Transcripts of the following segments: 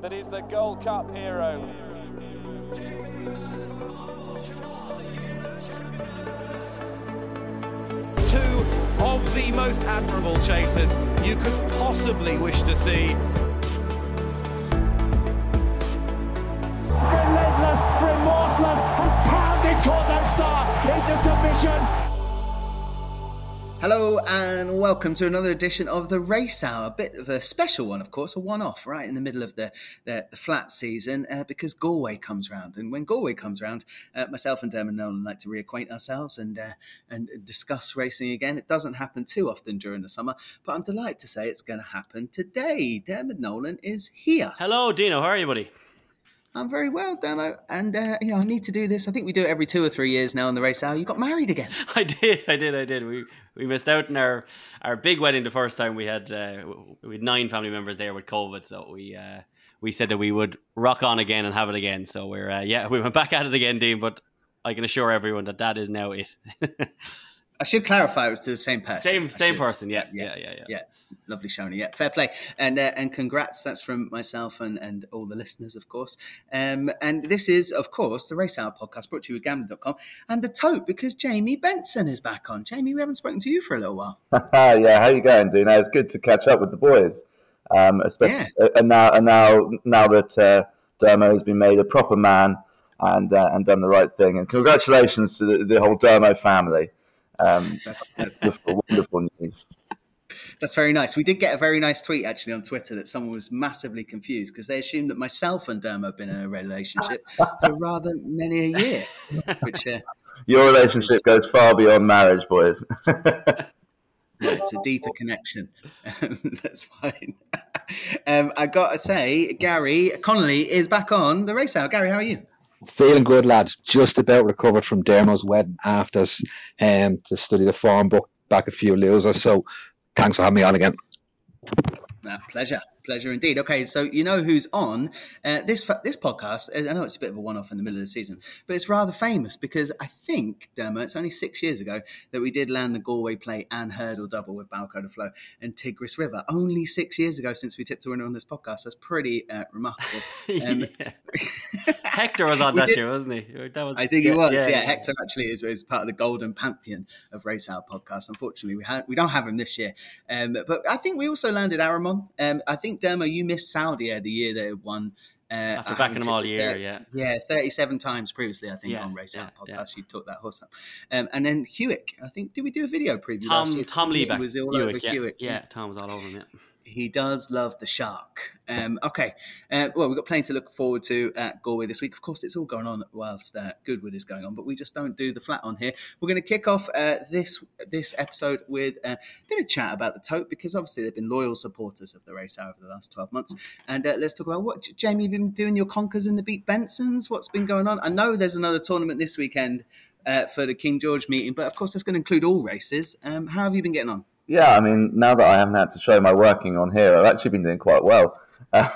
that is the Gold Cup hero. Two of the most admirable chasers you could possibly wish to see. Hello and welcome to another edition of the Race Hour. A bit of a special one, of course, a one-off right in the middle of the the, the flat season uh, because Galway comes round, and when Galway comes round, uh, myself and Diarmuid Nolan like to reacquaint ourselves and uh, and discuss racing again. It doesn't happen too often during the summer, but I'm delighted to say it's going to happen today. Diarmuid Nolan is here. Hello, Dino. How are you, buddy? I'm very well, Demo, and uh, you know I need to do this. I think we do it every two or three years now in the race hour. You got married again. I did, I did, I did. We we missed out on our, our big wedding the first time. We had uh, we had nine family members there with COVID, so we uh, we said that we would rock on again and have it again. So we're uh, yeah, we went back at it again, Dean. But I can assure everyone that that is now it. I should clarify it was to the same person. Same same person, yeah, yeah, yeah, yeah. Yeah, lovely Shona. Yeah, fair play. And uh, and congrats. That's from myself and, and all the listeners, of course. Um, and this is, of course, the Race Hour podcast brought to you with Gambling.com and the tote because Jamie Benson is back on. Jamie, we haven't spoken to you for a little while. yeah, how you going, Dino? It's good to catch up with the boys. Um, especially, yeah. and now and now now that uh, Dermo has been made a proper man and uh, and done the right thing. And congratulations to the, the whole Dermo family. Um, that's wonderful, wonderful news. That's very nice. We did get a very nice tweet actually on Twitter that someone was massively confused because they assumed that myself and Dermo have been in a relationship for rather many a year. Which uh, your relationship goes far beyond marriage, boys. It's a deeper connection. that's fine. Um, I got to say, Gary Connolly is back on the race hour. Gary, how are you? Feeling good, lads. Just about recovered from Dermo's wedding after um, to study the farm book back a few losers. So thanks for having me on again. Uh, pleasure pleasure indeed. Okay, so you know who's on uh, this this podcast? I know it's a bit of a one off in the middle of the season, but it's rather famous because I think Diarmuid, it's only six years ago that we did land the Galway Plate and hurdle double with Balko Des Flos and Tigris River. Only six years ago since we tipped a winner on this podcast. That's pretty uh, remarkable. Um, Hector was on that did, year, wasn't he? That was, I think yeah, he was. Yeah, yeah, Hector actually is, is, part of the golden pantheon of Race Hour podcast. Unfortunately, we ha- we don't have him this year, um, but I think we also landed Aramon. Um, I think think Dermo, you missed Saudi the year they won. Uh, After backing them all year, 30, yeah, yeah, thirty-seven times previously, I think yeah, on Race yeah, podcast, yeah. you took that horse up, um, and then Hewick. I think did we do a video preview Tom, last year? Tom Liebeck was all Hewick, over yeah, Hewick. Yeah, Tom was all over him. Yeah he does love the shark. Um, okay, uh, well, we've got plenty to look forward to at Galway this week. Of course, it's all going on whilst uh, Goodwood is going on, but we just don't do the flat on here. We're going to kick off uh, this this episode with a bit of chat about the tote because obviously they've been loyal supporters of the race over the last twelve months. And uh, let's talk about what Jamie you've been doing your conkers in the beat Bensons. What's been going on? I know there's another tournament this weekend uh, for the King George meeting, but of course that's going to include all races. Um, how have you been getting on? Yeah, I mean, now that I haven't had to show my working on here, I've actually been doing quite well. I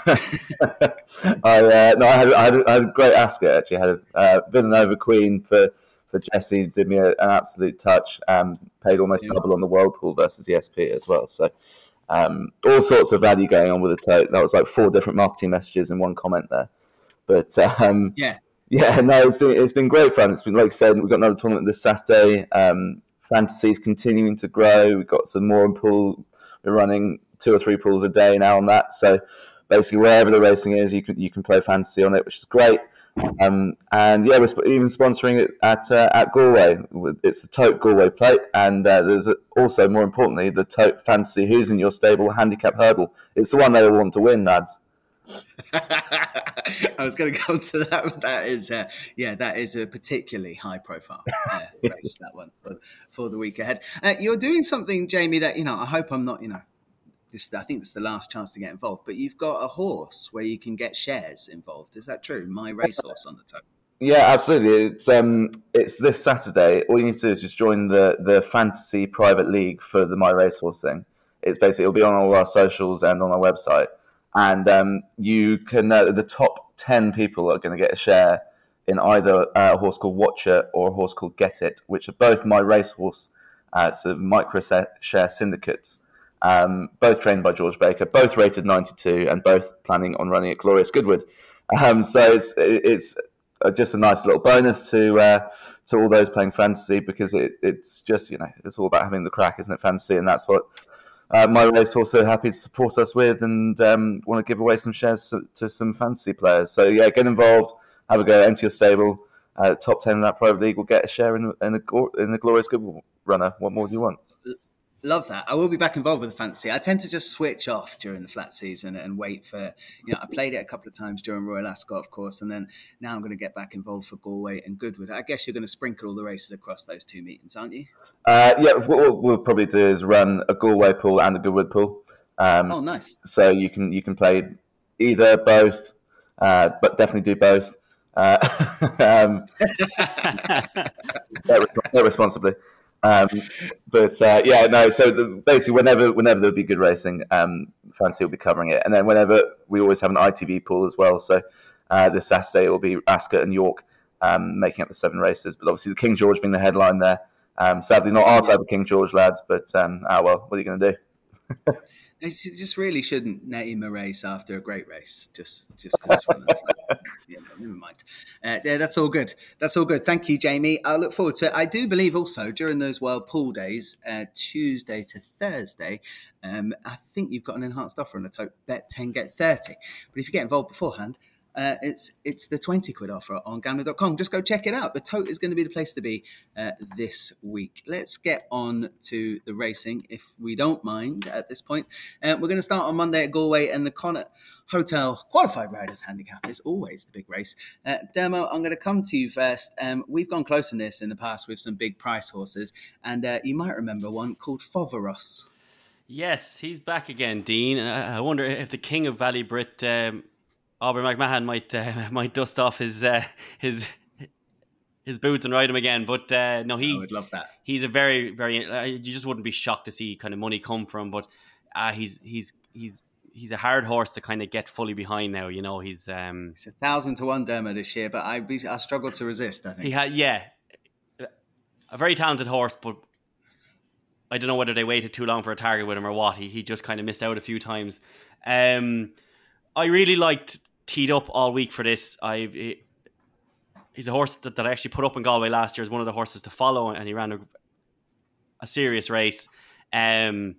uh, no, I had, I had, I had a great Ascot actually. I had a uh, Villanova Queen for for Jesse, did me a, an absolute touch. Um, paid almost yeah. double on the Whirlpool Pool versus ESP as well. So um, all sorts of value going on with the tote. That was like four different marketing messages in one comment there. But um, yeah, yeah, no, it's been it's been great fun. It's been like I said, we've got another tournament this Saturday. Um, fantasy is continuing to grow. We've got some more pool. We're running two or three pools a day now on that. So basically, wherever the racing is, you can you can play fantasy on it, which is great. Um, and yeah, we're sp- even sponsoring it at uh, at Galway. It's the Tote Galway Plate, and uh, there's also more importantly the Tote Fantasy Who's in Your Stable Handicap Hurdle. It's the one they all want to win, lads. I was going to go to that. That is, uh, yeah, that is a particularly high profile uh, race. that one for, for, the week ahead. Uh, you're doing something, Jamie. That you know, I hope I'm not. You know, this. I think it's the last chance to get involved. But you've got a horse where you can get shares involved. Is that true? My racehorse on the. Yeah, absolutely. It's um, it's this Saturday. All you need to do is just join the the fantasy private league for the My Racehorse thing. It's basically it'll be on all our socials and on our website and um, you can uh, the top 10 people are going to get a share in either uh, a horse called Watcher or a horse called Get It, which are both my racehorse uh, sort of micro share syndicates. Um, both trained by George Baker, both rated 92, and both planning on running at Glorious Goodwood. Um, so it's it's just a nice little bonus to uh, to all those playing fantasy because it, it's just you know it's all about having the crack, isn't it? Fantasy, and that's what uh, my race also happy to support us with, and um, want to give away some shares to, to, some fantasy players. So yeah, get involved, have a go, enter your stable. Uh, top ten in that private league will get a share in, in the in the glorious good runner. What more do you want? Love that. I will be back involved with the fantasy. I tend to just switch off during the flat season and wait for, you know, I played it a couple of times during Royal Ascot, of course, and then now I'm going to get back involved for Galway and Goodwood. I guess you're going to sprinkle all the races across those two meetings, aren't you? Uh, yeah, what we'll probably do is run a Galway pool and a Goodwood pool. Um, oh, nice. So you can you can play either, both, uh, but definitely do both. Uh, um, responsibly. Um, but uh, yeah, no. So the, basically, whenever whenever there'll be good racing, um, Fantasy will be covering it, and then whenever we always have an ITV pool as well. So uh, this Saturday it will be Ascot and York um, making up the seven races, but obviously the King George being the headline there. Um, sadly, not our type of King George lads, but um, ah well, what are you going to do? It just really shouldn't name a race after a great race. Just, just because. yeah, never mind. Uh, yeah, that's all good. That's all good. Thank you, Jamie. I look forward to it. I do believe also during those World Pool days, uh, Tuesday to Thursday, um, I think you've got an enhanced offer on the tote bet ten get thirty. But if you get involved beforehand, uh, it's it's the 20 quid offer on Gambling.com. Just go check it out. The tote is going to be the place to be uh, this week. Let's get on to the racing, if we don't mind at this point. Uh, we're going to start on Monday at Galway and the Connacht Hotel Qualified Riders Handicap is always the big race. Uh, Dermo, I'm going to come to you first. Um, we've gone close in this in the past with some big price horses, and uh, you might remember one called Foveros. Yes, he's back again, Dean. I wonder if the king of Ballybrit um, Aubrey McMahon might uh, might dust off his uh, his his boots and ride him again. But uh, no, he I would love that. He's a very very. Uh, you just wouldn't be shocked to see kind of money come from. But uh, he's he's he's he's a hard horse to kind of get fully behind now. You know, he's um, it's a thousand to one demo this year, but I I struggled to resist. I think he had yeah, a very talented horse, but. I don't know whether they waited too long for a target with him or what. He, he just kind of missed out a few times. Um, I really liked teed up all week for this. I've he's a horse that, that I actually put up in Galway last year as one of the horses to follow, and he ran a, a serious race. Um,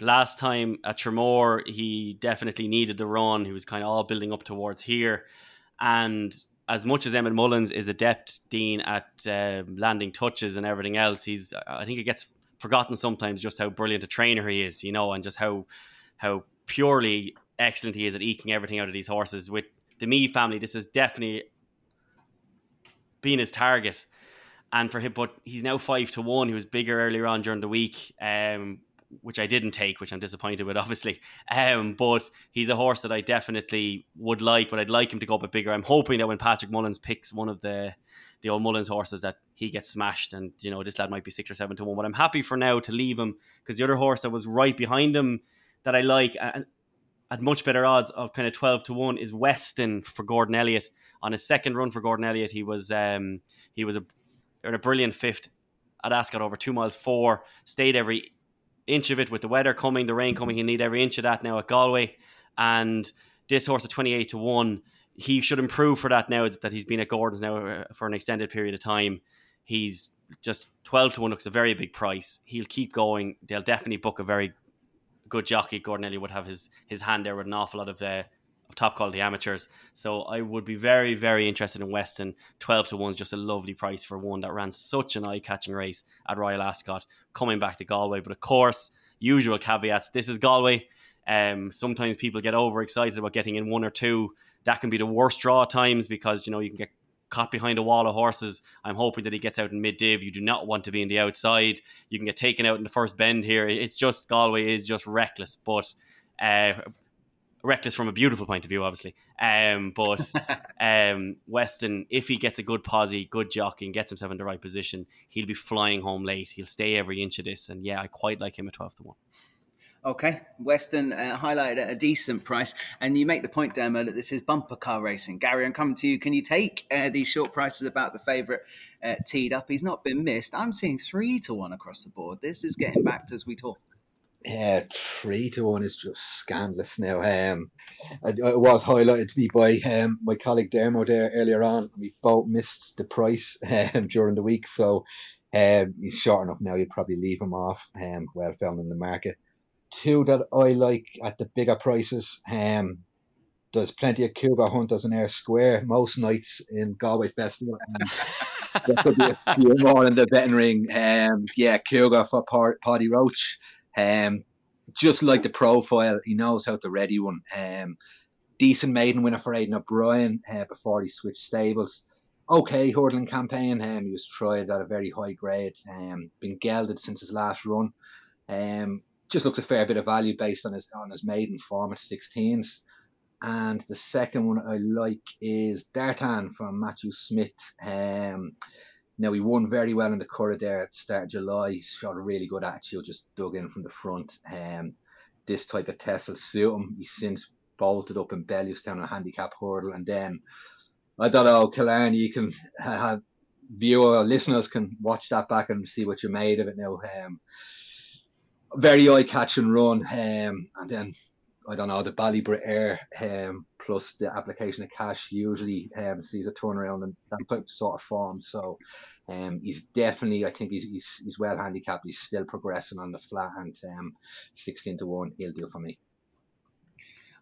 last time at Tramore, he definitely needed the run. He was kind of all building up towards here, and as much as Emmett Mullins is adept, Dean at uh, landing touches and everything else, he's I think it gets forgotten sometimes just how brilliant a trainer he is, you know, and just how how purely excellent he is at eking everything out of these horses. With the Me family, this is definitely been his target. And for him, but he's now five to one. He was bigger earlier on during the week, um, which I didn't take, which I'm disappointed with, obviously. Um, but he's a horse that I definitely would like, but I'd like him to go a bit bigger. I'm hoping that when Patrick Mullins picks one of the the old Mullins horses, that he gets smashed, and you know this lad might be six or seven to one. But I'm happy for now to leave him because the other horse that was right behind him that I like, and at much better odds of kind of 12 to 1 is Weston for Gordon Elliott. On his second run for Gordon Elliott, he was um, he was a, a brilliant fifth at Ascot over two miles four, stayed every inch of it with the weather coming, the rain coming. He need every inch of that now at Galway. And this horse at 28 to 1, he should improve for that now that he's been at Gordon's now uh, for an extended period of time. He's just 12 to 1 looks a very big price. He'll keep going. They'll definitely book a very good jockey, Gordon Elliott would have his his hand there with an awful lot of uh, of top quality amateurs. So I would be very very interested in Weston. Twelve to one is just a lovely price for one that ran such an eye catching race at Royal Ascot, coming back to Galway. But of course, usual caveats. This is Galway. Um, sometimes people get overexcited about getting in one or two. That can be the worst draw times because you know you can get caught behind a wall of horses. I'm hoping that he gets out in mid div. You do not want to be in the outside. You can get taken out in the first bend here. It's just Galway is just reckless, but uh, reckless from a beautiful point of view, obviously. Um, but um, Weston, if he gets a good posse, good jockey, and gets himself in the right position, he'll be flying home late. He'll stay every inch of this, and yeah, I quite like him at twelve to one. Okay, Weston uh, highlighted at a decent price, and you make the point, Dermo, that this is bumper car racing. Gary, I'm coming to you. Can you take uh, these short prices about the favourite uh, teed up? He's not been missed. I'm seeing three to one across the board. This is getting backed as we talk. Yeah, three to one is just scandalous now. Um, it, it was highlighted to me by um, my colleague Dermo there earlier on. We both missed the price um, during the week, so um, he's short enough now. You'd probably leave him off. Um, well found in the market. Two that I like at the bigger prices. Um, there's plenty of Cougar hunters in Eyre Square most nights in Galway Festival. There could be a few more in the betting ring. Um, yeah, Cougar for Paddy Roach. Um, just like the profile, he knows how to ready one. Um, decent maiden winner for Aidan O'Brien uh, before he switched stables. Okay, hurdling campaign. Um, he was tried at a very high grade. Um, been gelded since his last run. Um, just looks a fair bit of value based on his on his maiden form at 16s. And the second one I like is Dartan from Matthew Smith. Um, now he won very well in the there at the start of July. He showed a really good attitude, just dug in from the front. Um, this type of test will suit him. He's since bolted up in Bellewstown on a handicap hurdle, and then I don't know, Killarney, you can have viewer listeners can watch that back and see what you made of it now. Um, very eye catching run, um, and then I don't know the Ballybrit Air um, plus the application of cash usually um, sees a turnaround in that type sort of form. So um, he's definitely, I think he's, he's, he's well handicapped. He's still progressing on the flat, and um, sixteen to one, he'll do for me.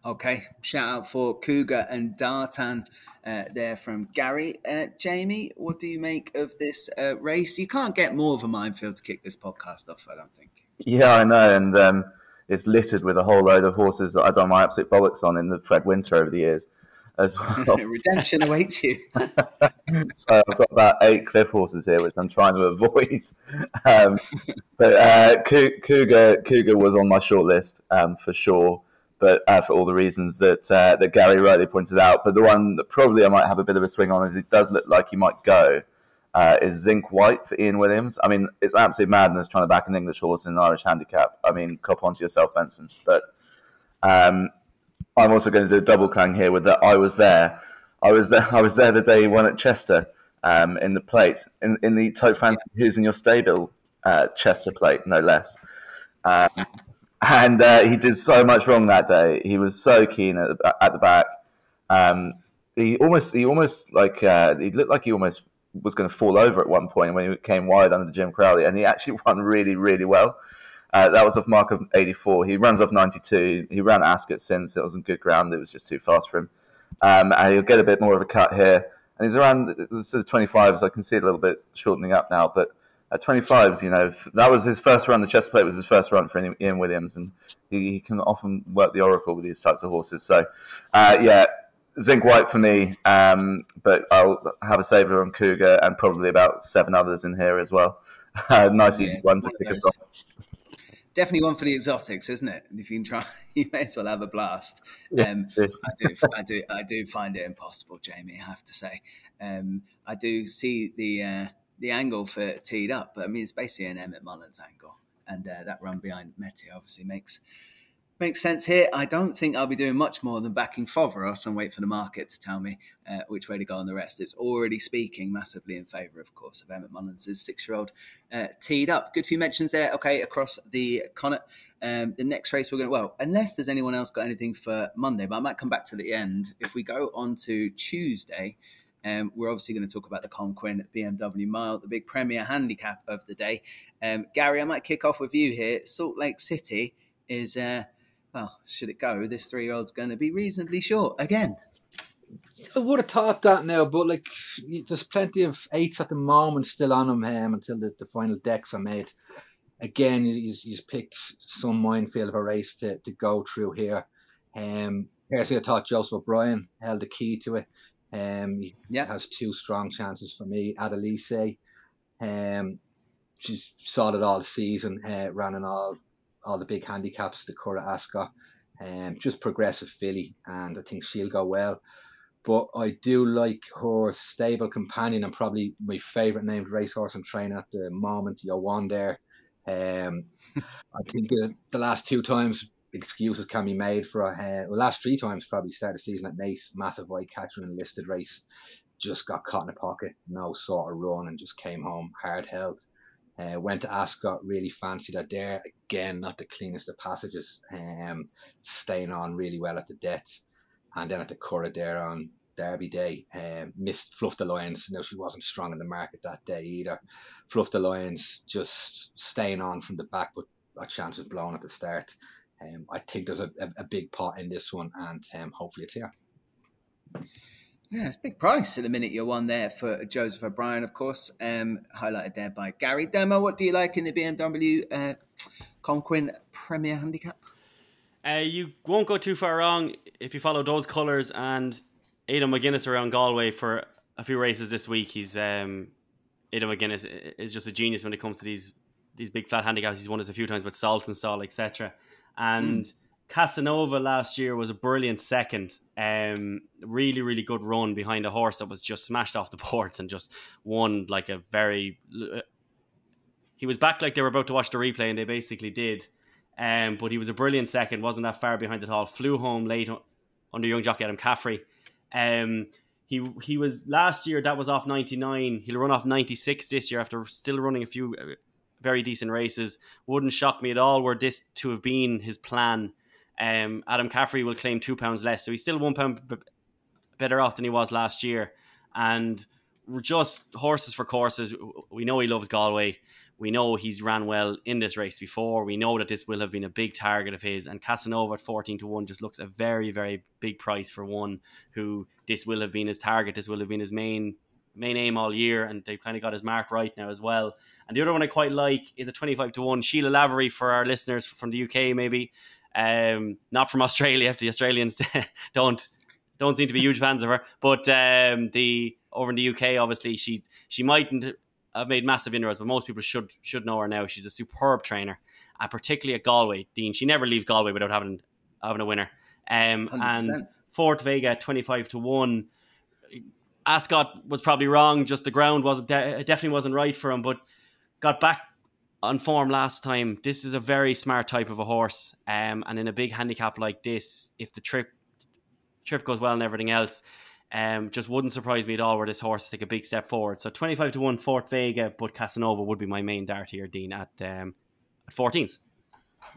Okay, shout out for Cougar and Dartan uh, there from Gary. Uh, Jamie, what do you make of this uh, race? You can't get more of a minefield to kick this podcast off, I don't think. Yeah, I know, and um, it's littered with a whole load of horses that I've done my absolute bollocks on in the Fred Winter over the years as well. Redemption awaits you. so I've got about eight cliff horses here, which I'm trying to avoid. Um, but uh, Cougar, Cougar was on my short list um, for sure, but uh, for all the reasons that uh, that Gary rightly pointed out. But the one that probably I might have a bit of a swing on is it does look like he might go uh, is Zinc White for Ian Williams. I mean, it's absolute madness trying to back an English horse in an Irish handicap. I mean, cop onto yourself, Benson. But um, I'm also going to do a double clang here with that. I was there. I was there. I was there the day he won at Chester um, in the plate in, in the Tote Fantasy Who's in Your Stable uh, Chester plate, no less. Um, and uh, he did so much wrong that day. He was so keen at the, at the back. Um, he almost, he almost like uh, he looked like he almost was going to fall over at one point when he came wide under Jim Crowley, and he actually won really, really well. Uh, that was off mark of 84. He runs off 92. He ran Ascot since it wasn't good ground. It was just too fast for him. Um, and he'll get a bit more of a cut here. And he's around sort of 25s. I can see it a little bit shortening up now, but at 25s, you know, that was his first run. The chest plate was his first run for Ian Williams, and he, he can often work the oracle with these types of horses. So, uh, yeah, Zinc White for me, um, but I'll have a saver on Cougar and probably about seven others in here as well. Uh, nice easy yeah, one to pick us off. Definitely one for the exotics, isn't it? If you can try, you may as well have a blast. Um, I do, I do, I do find it impossible, Jamie. I have to say, um, I do see the uh, the angle for teed up, but I mean it's basically an Emmett Mullins angle, and uh, that run behind Meti obviously makes Makes sense here. I don't think I'll be doing much more than backing Foveros and wait for the market to tell me uh, which way to go on the rest. It's already speaking massively in favour, of course, of Emmett Mullins' six-year-old uh, teed up. Good few mentions there. Okay, across the Connacht. Um, the next race we're going to, well, unless there's anyone else got anything for Monday, but I might come back to the end. If we go on to Tuesday, um, we're obviously going to talk about the Colm Quinn BMW Mile, the big premier handicap of the day. Um, Gary, I might kick off with you here. Salt Lake City is... Uh, well, should it go, this three year old's going to be reasonably short again. I would have thought that now, but like there's plenty of eights at the moment still on him um, until the, the final decks are made. Again, he's, he's picked some minefield of a race to, to go through here. Um, personally, I thought Joseph O'Brien held the key to it. Um, he yeah. has two strong chances for me. Adelice, um, she's solid all season, uh, running all all the big handicaps, the Ascot, and um, just progressive filly, and I think she'll go well. But I do like her stable companion and probably my favourite named racehorse and trainer at the moment, there. Um, I think the, the last two times excuses can be made for a uh, well, last three times probably start the season at Naas, massive white catcher in a listed race, just got caught in a pocket, no sort of run, and just came home hard held. Uh, went to Ascot, really fancied that there. Again, not the cleanest of passages, um, staying on really well at the death. And then at the Curragh there on Derby Day, um, missed Fluff the Lions. No, she wasn't strong in the market that day either. Fluff the Lions just staying on from the back, but a chance was blown at the start. Um, I think there's a, a, a, big pot in this one, and um, hopefully it's here. Yeah, it's a big price at the minute you're one there for Joseph O'Brien, of course, um, highlighted there by Gary Demo. What do you like in the BMW uh, Colm Quinn Premier Handicap? Uh, you won't go too far wrong if you follow those colours and Adrian McGuinness around Galway for a few races this week. He's um, Adrian McGuinness is just a genius when it comes to these these big flat handicaps. He's won us a few times with Saltonstall, etc. And mm. Casanova last year was a brilliant second. Um, really, really good run behind a horse that was just smashed off the boards and just won like a very. He was back like they were about to watch the replay, and they basically did. Um, but he was a brilliant second, wasn't that far behind at all. Flew home late under young jockey Adam Caffrey. Um, he he was last year that was off 99. He'll run off 96 this year after still running a few uh, very decent races. Wouldn't shock me at all were this to have been his plan. Um, Adam Caffrey will claim two pounds less, so he's still one pound b- better off than he was last year. And we're just horses for courses. We know he loves Galway. We know he's ran well in this race before. We know that this will have been a big target of his. And Casanova at 14 to 1 just looks a very, very big price for one who this will have been his target. This will have been his main main aim all year. And they've kind of got his mark right now as well. And the other one I quite like is a 25 to 1 Sheila Lavery for our listeners from the UK, maybe. Um, not from Australia. The Australians don't don't seem to be huge fans of her. But um, the over in the UK, obviously, she she mightn't have made massive inroads, but most people should should know her now. She's a superb trainer, and particularly at Galway, Dean. She never leaves Galway without having having a winner. Um, and Fort Vega, twenty five to one. Ascot was probably wrong. Just the ground wasn't de- definitely wasn't right for him, but got back on form last time. This is a very smart type of a horse, um, and in a big handicap like this, if the trip trip goes well and everything else, um, just wouldn't surprise me at all where this horse take a big step forward. So twenty five to one Fort Vega, but Casanova would be my main dart here, Dean, at um, at fourteens.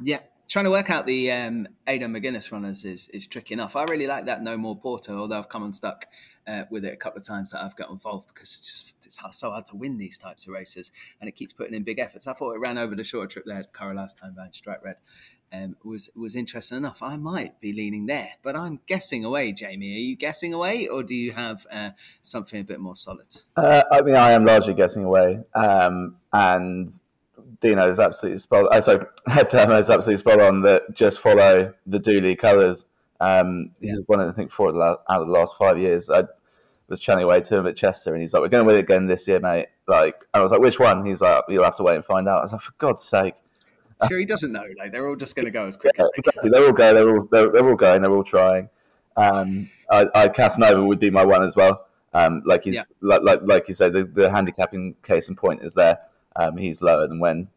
Yeah, trying to work out the um, Adrian McGuinness runners is, is tricky enough. I really like that No More Porter, although I've come unstuck uh, with it a couple of times that I've got involved because it's just it's so hard to win these types of races and it keeps putting in big efforts. I thought it ran over the shorter trip there Curragh last time by Stripe Red. Um, was was interesting enough. I might be leaning there, but I'm guessing away. Jamie, are you guessing away, or do you have uh, something a bit more solid? Uh, I mean, I am largely guessing away, um, and Dino is absolutely spot. Oh, sorry, Demo is absolutely spot on. That just follow the Dooley colours. Um, yeah. He's won, I think, four out of the last five years. I was chatting away to him at Chester, and he's like, "We're going to win it again this year, mate." Like, I was like, "Which one?" He's like, "You'll have to wait and find out." I was like, "For God's sake!" Sure, he doesn't know. Like, they're all just going to go as quick yeah, as they exactly. can. They're all going. They're all they're, they're all going. They're all trying. Um, I, I Casanova would be my one as well. Um, like he's yeah. like, like like you said, the, the handicapping case in point is there. Um, he's lower than when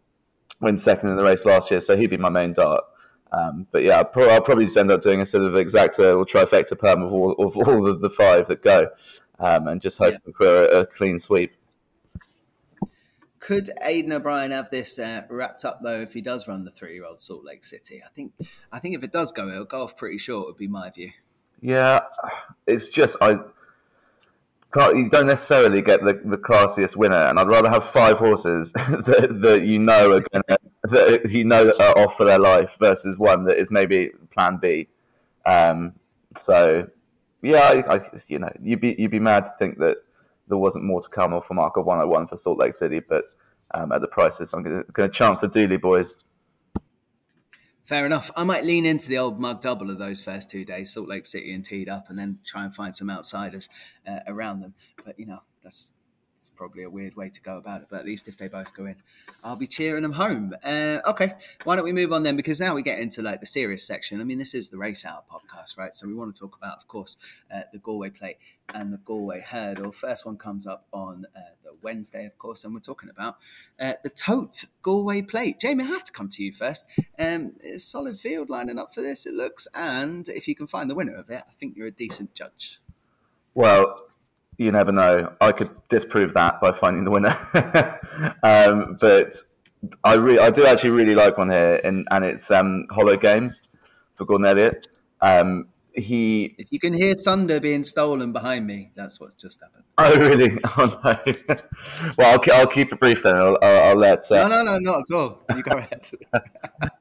when second in the race last year, so he'd be my main dart. Um, but yeah, I'll, I'll, probably just end up doing a sort of exacta or trifecta perm of all of all of the five that go, um, and just hoping yeah. for a, a, clean sweep. Could Aidan O'Brien have this uh, wrapped up though if he does run the three-year-old Salt Lake City? I think I think if it does go, it'll go off pretty short. Would be my view. Yeah, it's just I you don't necessarily get the, the classiest winner, and I'd rather have five horses that, that you know are gonna that you know are off for their life versus one that is maybe Plan B. Um, so, yeah, I, I, you know, you'd be you'd be mad to think that there wasn't more to come off a mark of 101 for Salt Lake City, but um, at the prices, I'm going to chance the Dooley boys. Fair enough. I might lean into the old mug double of those first two days, Salt Lake City and teed up, and then try and find some outsiders uh, around them. But you know, that's it's probably a weird way to go about it, but at least if they both go in, I'll be cheering them home. Uh, okay, why don't we move on then? Because now we get into like the serious section. I mean, this is the Race Hour podcast, right? So we want to talk about, of course, uh, the Galway Plate and the Galway Hurdle. First one comes up on uh, the Wednesday, of course, and we're talking about uh, the Tote Galway Plate. Jamie, I have to come to you first. Um, solid field lining up for this, it looks, and if you can find the winner of it, I think you're a decent judge. Well, you never know. I could disprove that by finding the winner. um, but I re- I do actually really like one here, and, and it's um, Hollow Games for Gordon Elliott. Um, he. If you can hear thunder being stolen behind me, that's what just happened. Oh really? Oh no. well, I'll, I'll keep it brief then. I'll, I'll, I'll let. Uh, no, no, no, not at all. You go ahead.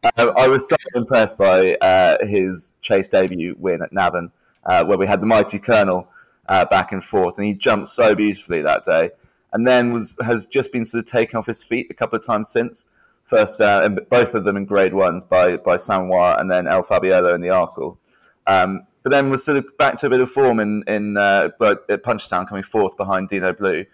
I, I, was so impressed by uh, his chase debut win at Navan, uh, where we had the mighty Colonel uh, back and forth, and he jumped so beautifully that day. And then was has just been sort of taken off his feet a couple of times since. First, uh, both of them in Grade Ones by by Samoa, and then El Fabiolo in the Arkle. Um, but then was sort of back to a bit of form in in uh, at Punchestown, coming fourth behind Dinoblue.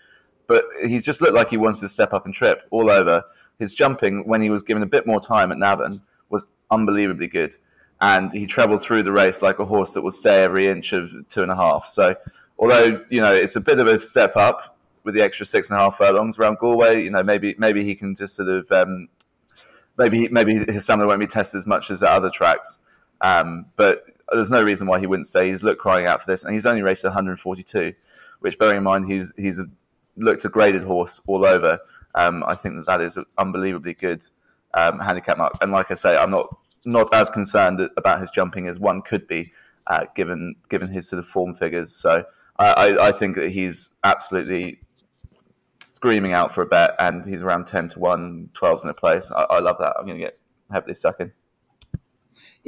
But he just looked like he wanted to step up and trip all over. His jumping, when he was given a bit more time at Navan, was unbelievably good, and he travelled through the race like a horse that will stay every inch of two and a half. So, although you know it's a bit of a step up with the extra six and a half furlongs around Galway, you know maybe maybe he can just sort of um, maybe maybe his stamina won't be tested as much as at other tracks. Um, but there's no reason why he wouldn't stay. He's looked crying out for this, and he's only raced 142, which, bearing in mind, he's he's looked a graded horse all over. Um, I think that that is an unbelievably good um, handicap mark. And like I say, I'm not not as concerned about his jumping as one could be, uh, given given his sort of form figures. So I, I think that he's absolutely screaming out for a bet, and he's around 10 to 1, 12's in a place. I, I love that. I'm going to get heavily stuck in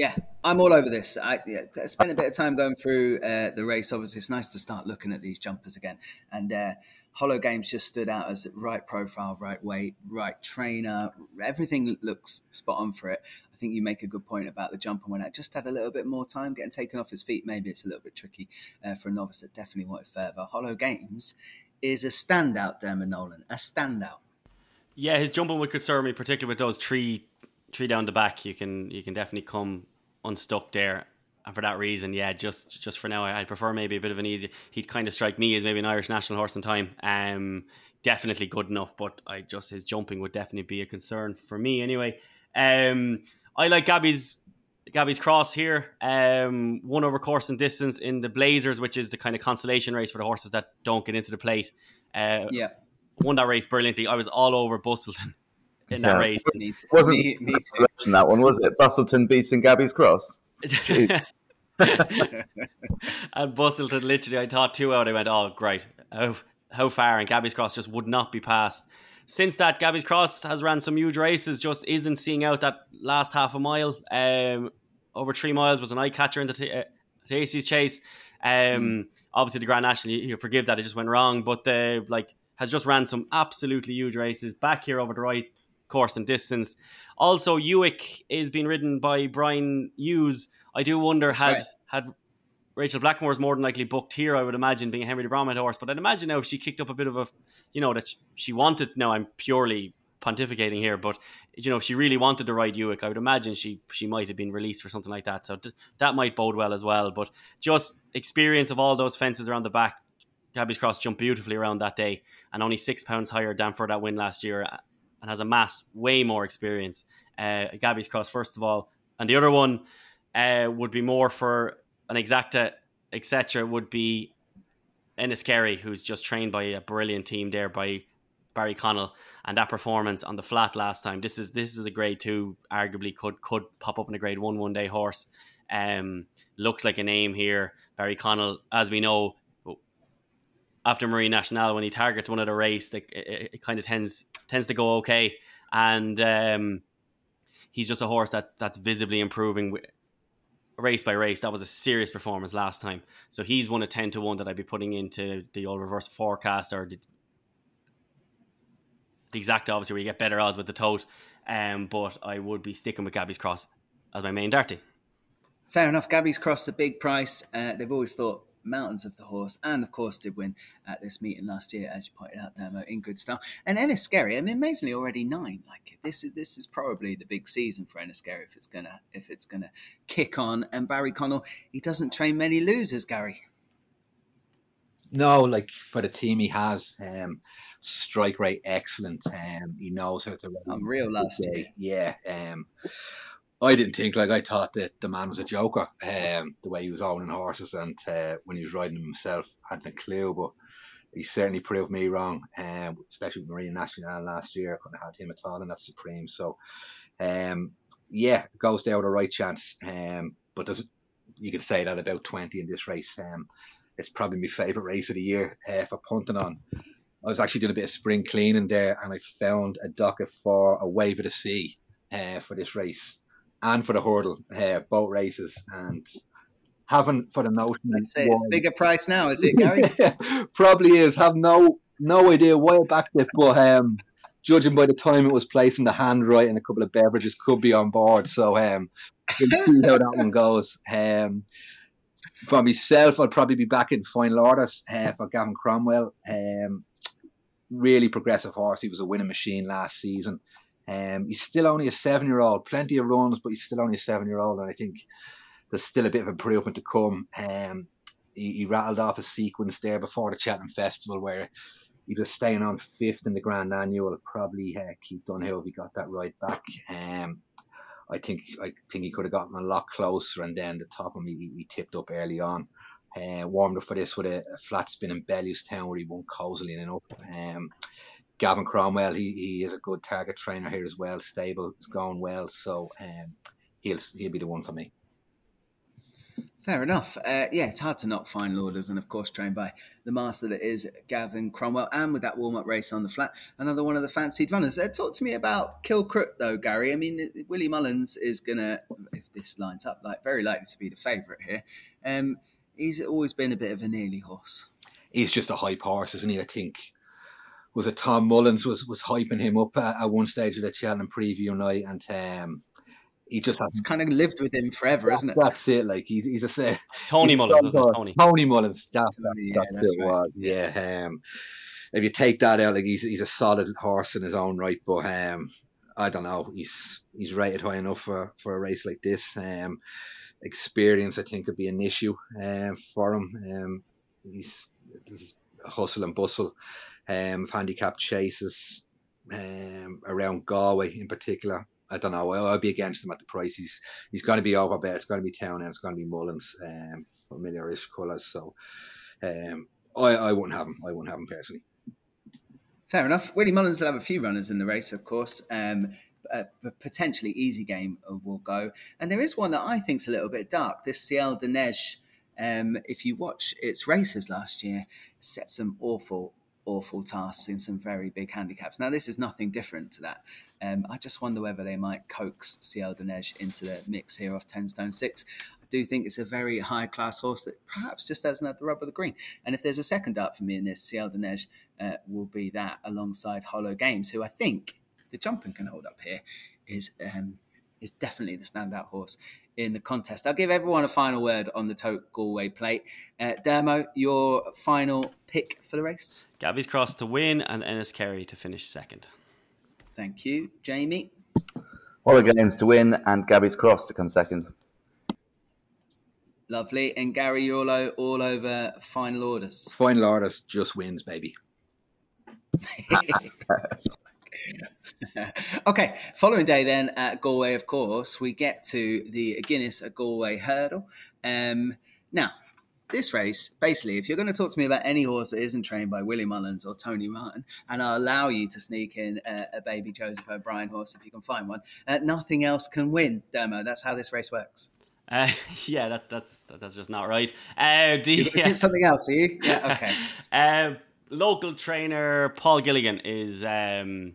yeah, I'm all over this. I, yeah, I spent a bit of time going through uh, the race. Obviously, it's nice to start looking at these jumpers again. And uh, Hollow Games just stood out as right profile, right weight, right trainer. Everything looks spot on for it. Think you make a good point about the jump and when I just had a little bit more time getting taken off his feet. Maybe it's a little bit tricky uh, for a novice that definitely wanted further. Hollow Games is a standout, Diarmuid Nolan, a standout. Yeah, his jumping would concern me, particularly with those three three down the back. You can you can definitely come unstuck there. And for that reason, yeah, just just for now, I, prefer maybe a bit of an easy. He'd kind of strike me as maybe an Irish national horse in time. Um, definitely good enough, but I just his jumping would definitely be a concern for me anyway. Um, I like Gabby's Gabby's cross here. Um, one over course and distance in the Blazers, which is the kind of consolation race for the horses that don't get into the plate. Uh, yeah, won that race brilliantly. I was all over Bustleton in that race. It wasn't me, me that one, was it? Bustleton beating Gabby's Cross. and Bustleton literally, I thought two out. I went, oh, great. How, how far? And Gabby's Cross just would not be passed. Since that, Gabby's Cross has ran some huge races, just isn't seeing out that last half a mile. Um, over three miles was an eye catcher in the t- uh, Thyestes chase. Um, mm. Obviously, the Grand National, you, you forgive that it just went wrong, but the like has just ran some absolutely huge races. Back here over the right, course and distance. Also, Hewick is being ridden by Brian Hughes. I do wonder That's had right. had Rachel Blackmore's more than likely booked here. I would imagine being a Henry de Bromhead horse, but I'd imagine now if she kicked up a bit of a, you know, that she wanted. Now I'm purely pontificating here, but you know, if she really wanted to ride Hewick, I would imagine she she might have been released for something like that. So th- that might bode well as well. But just experience of all those fences around the back. Gabby's Cross jumped beautifully around that day, and only six pounds higher than for that win last year and has amassed way more experience. Uh, Gabby's Cross, first of all, and the other one uh, would be more for an exacta, etc. Would be Enniskerry, who's just trained by a brilliant team there by Barry Connell, and that performance on the flat last time. This is this is a grade two, arguably could could pop up in a grade one one day horse. Um, looks like a name here. Barry Connell, as we know, after Marine Nationale when he targets one of the race, like it, it kind of tends tends to go okay, and um, he's just a horse that's that's visibly improving race by race. That was a serious performance last time, so he's one of ten to one that I'd be putting into the old reverse forecast or the, the exact obviously where you get better odds with the tote. Um, but I would be sticking with Gabby's Cross as my main darty. Fair enough. Gabby's Cross a big price. Uh, they've always thought mountains of the horse, and of course did win at this meeting last year, as you pointed out, Demo, in good style. And Ennis Enniskerry, I mean, amazingly already nine. Like this is this is probably the big season for Enniskerry if it's gonna if it's gonna kick on. And Barry Connell, he doesn't train many losers, Gary. No, like for the team he has, um, strike rate excellent. Um, he knows how to run. I'm real last year. Yeah. Um, I didn't think like I thought that the man was a joker. Um, the way he was owning horses and uh, when he was riding them himself, I hadn't a clue. But he certainly proved me wrong, um, especially with Marine Nationale last year. I couldn't have had him at all in that Supreme. So, um, yeah, goes down the right chance. Um, but does you could say that about 20 in this race. Um, it's probably my favourite race of the year uh, for punting on. I was actually doing a bit of spring cleaning there and I found a docket for a wave of the sea uh, for this race and for the hurdle, uh, both races. And having for the notion. Say it's a bigger price now, is it, Gary? Probably is. Have no no idea why I backed it, but um, judging by the time it was placed in the hand right and a couple of beverages could be on board. So um, we'll see how that one goes. Um, for myself, I'll probably be back in final orders uh, for Gavin Cromwell. Um, really progressive horse. He was a winning machine last season. Um, he's still only a seven year old, plenty of runs, but he's still only a seven year old. And I think there's still a bit of improvement to come. Um, he, he, rattled off a sequence there before the Cheltenham Festival where he was staying on fifth in the Grand Annual. Probably uh, Keith Donoghue if he got that right back. Um, I think I think he could have gotten a lot closer, and then the top of him he, he tipped up early on. Uh, warmed up for this with a, a flat spin in Bellewstown where he won cozily and up. Um, Gavin Cromwell, he, he is a good target trainer here as well, stable, it's going well, so um, he'll he'll be the one for me. Fair enough. Uh, yeah, it's hard to knock final orders, and of course, trained by the master that is Gavin Cromwell, and with that warm up race on the flat, another one of the fancied runners. Uh, talk to me about Kilcruit, though, Gary. I mean, Willie Mullins is gonna, if this lines up, like very likely to be the favourite here. Um, he's always been a bit of a nearly horse. He's just a hype horse, isn't he? I think was it Tom Mullins was was hyping him up at, at one stage of the Cheltenham preview night, and um, he just has kind of lived with him forever, isn't it? That's it. Like he's he's a Tony Mullins, was Tony? Tony Mullins. That's, Tony, that's, yeah, that's it right. was. Yeah. Um, if you take that out, like he's he's a solid horse in his own right, but um, I don't know. He's he's rated high enough for, for a race like this. Um, experience, I think, could be an issue um, for him. Um, he's hustle and bustle, um, handicap chases um, around Galway in particular. I don't know. I'll, I'll, be against him at the price. He's he's going to be over bet. It's going to be Town and it's going to be Mullins, um, familiarish colours. So, um, I I wouldn't have him. I wouldn't have him personally. Fair enough. Willie Mullins will have a few runners in the race, of course. Um, a, potentially easy game will go, and there is one that I think is a little bit dark. This Ciel de Neige. Um, if you watch its races last year, set some awful awful tasks in some very big handicaps. Now, this is nothing different to that. Um, I just wonder whether they might coax Ciel de into the mix here off 10 stone 6. I do think it's a very high class horse that perhaps just doesn't have the rub of the green. And if there's a second dart for me in this, Ciel de uh, will be that alongside Hollow Games, who I think the jumping can hold up here, is um, is definitely the standout horse in the contest. I'll give everyone a final word on the Tote Galway plate. Uh, Dermo, your final pick for the race? Gabby's Cross to win and Enniskerry to finish second. Thank you. Jamie? Hollow Games to win and Gabby's Cross to come second. Lovely. And Gary Yolo all over final orders. Final orders just wins, baby. okay, following day then at Galway, of course, we get to the Guinness at Galway hurdle. Um, now, this race, basically, if you're going to talk to me about any horse that isn't trained by Willie Mullins or Tony Martin, and I'll allow you to sneak in a, a baby Joseph O'Brien horse if you can find one, uh, nothing else can win, Demo. That's how this race works. Uh, yeah, that's that's that's just not right. Uh, do you, yeah. something else? Are you? Yeah. Okay. uh, local trainer Paul Gilligan is um,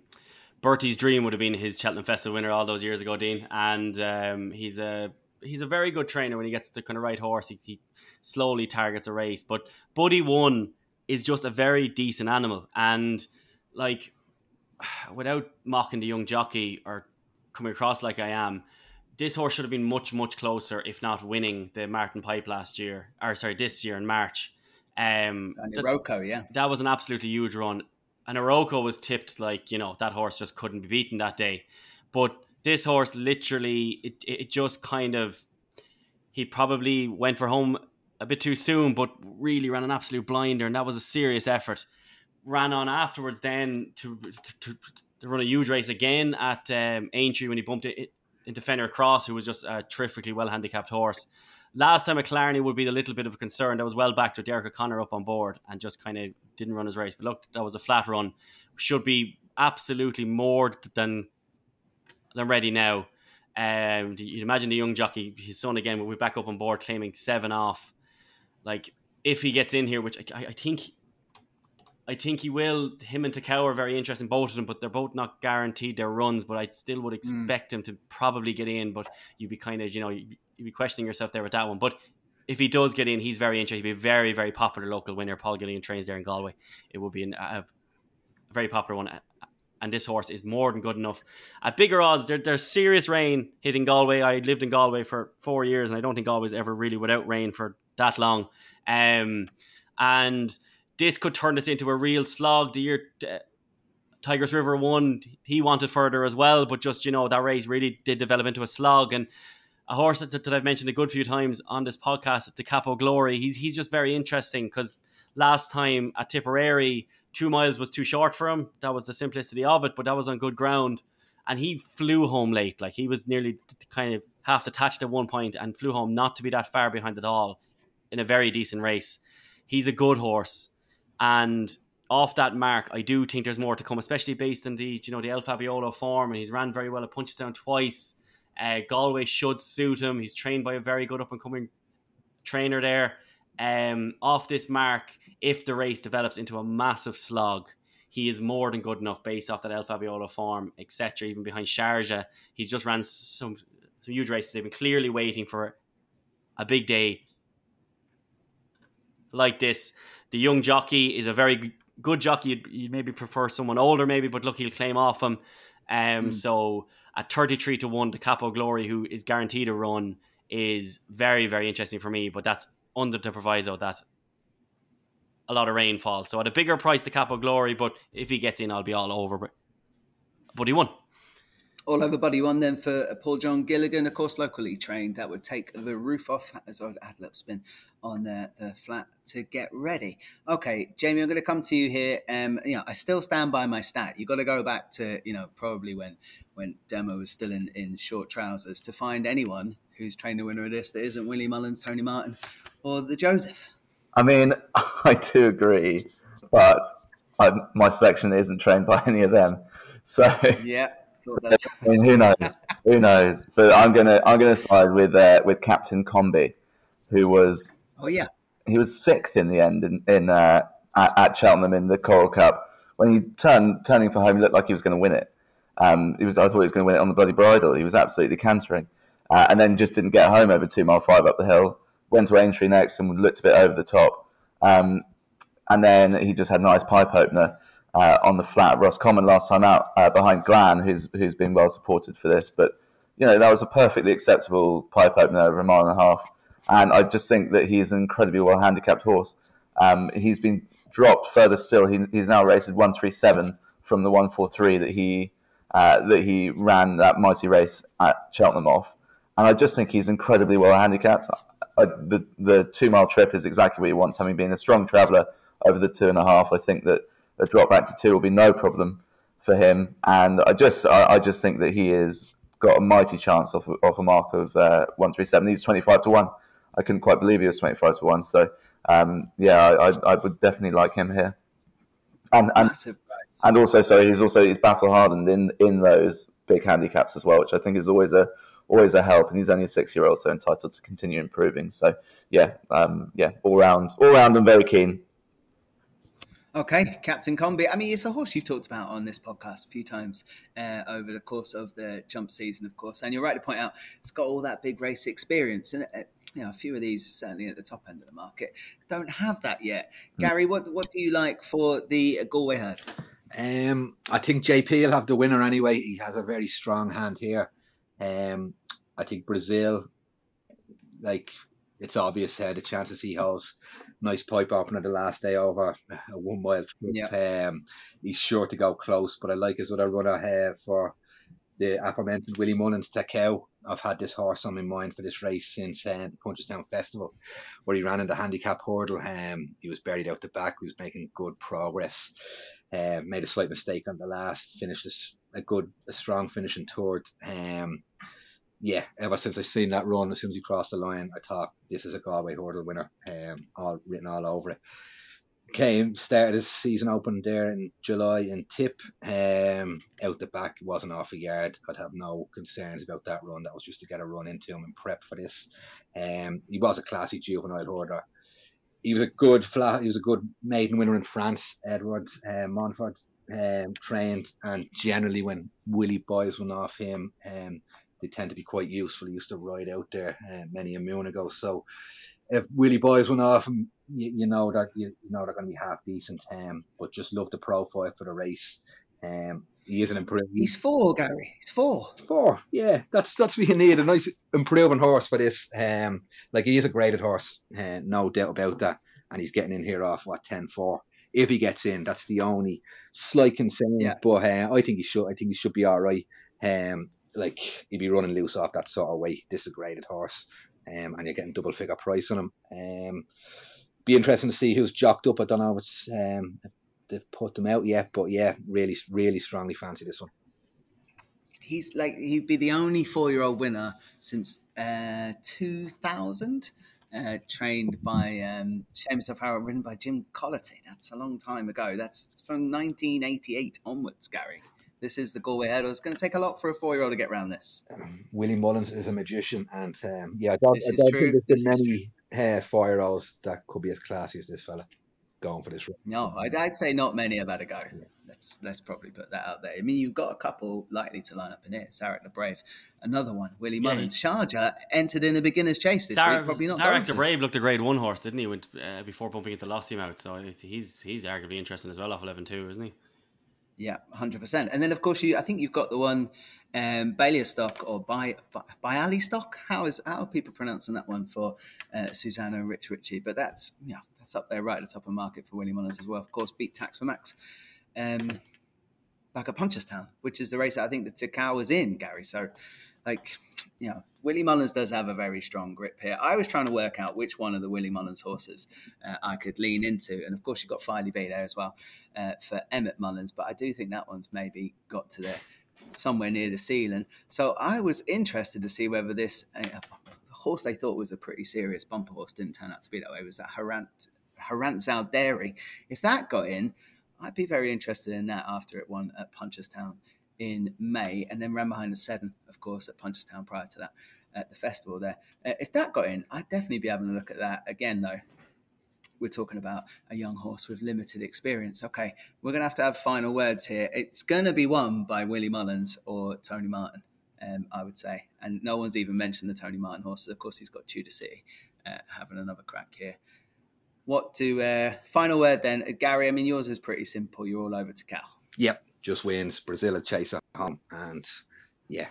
Bertie's dream would have been his Cheltenham Festival winner all those years ago, Dean, and um, he's a he's a very good trainer when he gets the kind of right horse. He, he slowly targets a race, but Buddy One is just a very decent animal, and like without mocking the young jockey or coming across like I am, this horse should have been much much closer, if not winning the Martin Pipe last year, or sorry, this year in March. Um, and Iroko, yeah, that was an absolutely huge run, and Iroko was tipped like you know that horse just couldn't be beaten that day, but this horse literally it it just kind of he probably went for home a bit too soon, but really ran an absolute blinder, and that was a serious effort. Ran on afterwards then to to, to run a huge race again at um, Aintree when he bumped it into Fenner Cross, who was just a terrifically well handicapped horse. Last time at Killarney would be a little bit of a concern. That was well backed with Derek O'Connor up on board and just kind of didn't run his race. But look, that was a flat run. Should be absolutely more than than ready now. Um, you'd imagine the young jockey, his son again, will be back up on board, claiming seven off. Like if he gets in here, which I, I think, I think he will. Him and Takao are very interesting, both of them, but they're both not guaranteed their runs. But I still would hmm. expect mm. him to probably get in. But you'd be kind of, you know, you'd be questioning yourself there with that one. But if he does get in, he's very interesting. He'd be a very, very popular local winner. Paul Gilligan trains there in Galway. It would be an, a, a very popular one and this horse is more than good enough. At bigger odds, there, there's serious rain hitting Galway. I lived in Galway for four years, and I don't think Galway's ever really without rain for that long. Um, and this could turn this into a real slog. The year uh, Tigers River won, he wanted further as well, but just you know that race really did develop into a slog. And a horse that, that I've mentioned a good few times on this podcast, the Capo Glory, he's he's just very interesting because last time at Tipperary two miles was too short for him. That was the simplicity of it, but that was on good ground. And he flew home late. Like he was nearly kind of half detached at one point and flew home not to be that far behind at all in a very decent race. He's a good horse. And off that mark, I do think there's more to come, especially based on the you know the El Fabiolo form, and he's ran very well at Punchestown twice. Uh, Galway should suit him. He's trained by a very good up and coming trainer there um, off this mark, if the race develops into a massive slog, he is more than good enough based off that El Fabiolo form, etc. Even behind Sharjah, he's just ran some, some huge races. They've been clearly waiting for a big day like this. The young jockey is a very good jockey. You'd, you'd maybe prefer someone older, maybe, but look, he'll claim off him. Um, mm. So at 33 to 1, the Capo Glory, who is guaranteed a run, is very, very interesting for me. But that's under the proviso that a lot of rain falls. So at a bigger price, the Capo Glory, but if he gets in, I'll be all over. But, but he won. All over Buddy One then for uh, Paul John Gilligan, of course, locally trained. That would take the roof off as I had a little spin on the, the flat to get ready. Okay, Jamie, I'm going to come to you here. Um, you know, I still stand by my stat. You've got to go back to, you know, probably when when Dermo was still in, in short trousers to find anyone who's trained the winner of this that isn't Willie Mullins, Tony Martin, or the Joseph. I mean, I do agree, but I, my selection isn't trained by any of them. So yeah, I mean, who knows? who knows? But I'm gonna I'm gonna side with uh, with Captain Conby, who was oh yeah he was sixth in the end in, in uh, at, at, Cheltenham in the Coral Cup. When he turned turning for home, he looked like he was going to win it. Um, he was I thought he was going to win it on the bloody bridle. He was absolutely cantering, uh, and then just didn't get home over two mile five up the hill went to Aintree next and looked a bit over the top. Um, and then he just had a nice pipe opener uh, on the flat. At Roscommon last time out uh, behind Glan, who's who's been well supported for this. But you know that was a perfectly acceptable pipe opener over a mile and a half. And I just think that he's an incredibly well handicapped horse. Um, he's been dropped further still. He, he's now rated one three seven from the one four three that he uh, that he ran that mighty race at Cheltenham off. And I just think he's incredibly well handicapped the the two mile trip is exactly what he wants. Having been a strong traveller over the two and a half, I think that a drop back to two will be no problem for him. And I just I, I just think that he has got a mighty chance off off a mark of uh, one three seven. He's twenty five to one. I couldn't quite believe he was twenty five to one. So um, yeah, I, I, I, would definitely like him here. And and, and also, so he's also he's battle hardened in in those big handicaps as well, which I think is always a always a help. And he's only a six year old, so entitled to continue improving. So yeah, um, yeah, all round, all round, I'm very keen. Okay, Captain Conby. I mean, it's a horse you've talked about on this podcast a few times uh, over the course of the jump season, of course. And you're right to point out it's got all that big race experience, and uh, you know a few of these, certainly at the top end of the market, don't have that yet. Mm. Gary, what what do you like for the Galway herd? Um, I think JP will have the winner anyway. He has a very strong hand here. Um, I think Brazil, like it's obvious, had uh, the chances he has. Nice pipe opener the last day over a one mile trip. Yep. Um, he's sure to go close, but I like his other runner here for the aforementioned Willie Mullins Takao. I've had this horse on my mind for this race since um, the Punchestown Festival, where he ran in the handicap hurdle. Um, he was buried out the back. He was making good progress. Uh, made a slight mistake on the last. Finished a good, a strong finishing third. Um, yeah, ever since I seen that run, as soon as he crossed the line, I thought this is a Galway hurdle winner, um, all written all over it. Came started his season open there in July in Tip, um, out the back wasn't off a yard. I'd have no concerns about that run. That was just to get a run into him and prep for this. Um, he was a classy juvenile hurdler. He was a good flat. He was a good maiden winner in France. Edward uh, Montfort um, trained, and generally when Willie Boys went off him, um, they tend to be quite useful. He used to ride out there uh, many a moon ago. So if Willie Boys went off, you, you know that you, you, know they're going to be half decent. Um, but just love the profile for the race. Um, he is an improving. He's four, Gary. He's four. Four. Yeah, that's that's what you need. A nice improving horse for this. Um, like he is a graded horse, uh, no doubt about that. And he's getting in here off what 10-4. If he gets in, that's the only slight concern. Yeah. But uh, I think he should. I think he should be all right. Um, like he'd be running loose off that sort of way. Graded horse, um, and you're getting double figure price on him. Um, be interesting to see who's jocked up. I don't know if um, if they've put them out yet, but yeah, really, really strongly fancy this one. He's like he'd be the only four-year-old winner since uh, 2000. Uh, trained by um, Seamus O'Farrell, written by Jim Collerty. That's a long time ago. That's from 1988 onwards, Gary. This is the Galway hurdle. It's going to take a lot for a four-year-old to get around this. Um, Willie Mullins is a magician, and um, yeah, I don't, I don't think there's been many uh, four-year-olds that could be as classy as this fella going for this run. No, I'd, I'd say not many have had a go. Yeah. Let's let's probably put that out there. I mean, you've got a couple likely to line up in it. Zarak the Brave, another one. Willie yeah, Mullins, Sharjah entered in a beginner's chase this Zarak, week. Probably not. Zarak the Brave looked a grade one horse, didn't he? When, uh, before bumping into out, so he's he's arguably interesting as well off eleven two, isn't he? Yeah, hundred percent. And then of course you, I think you've got the one um, Baillistock or by by Ali stock. How is how are people pronouncing that one for uh, Susanna Rich Ricci? But that's yeah, that's up there right at the top of market for William Mullins as well. Of course, beat Tax for Max. Um, back at Punchestown, which is the race that I think that Ticao was in, Gary. So, like, you know, Willie Mullins does have a very strong grip here. I was trying to work out which one of the Willie Mullins horses uh, I could lean into, and of course you've got Filey B there as well uh, for Emmett Mullins, but I do think that one's maybe got to the somewhere near the ceiling. So I was interested to see whether this uh, horse they thought was a pretty serious bumper horse didn't turn out to be that way. Was that Harant Harant Zaldari? If that got in, I'd be very interested in that after it won at Punchestown in May, and then ran behind the seven, of course, at Punchestown prior to that at the festival there. Uh, if that got in, I'd definitely be having a look at that again, though. We're talking about a young horse with limited experience. Okay, we're going to have to have final words here. It's going to be won by Willie Mullins or Tony Martin, um, I would say. And no one's even mentioned the Tony Martin horses. Of course, he's got Tudor City uh, having another crack here. What do uh, final word then, Gary? I mean, yours is pretty simple. You're all over to Cal. Yep, just wins. Brazil chase at home, and yeah,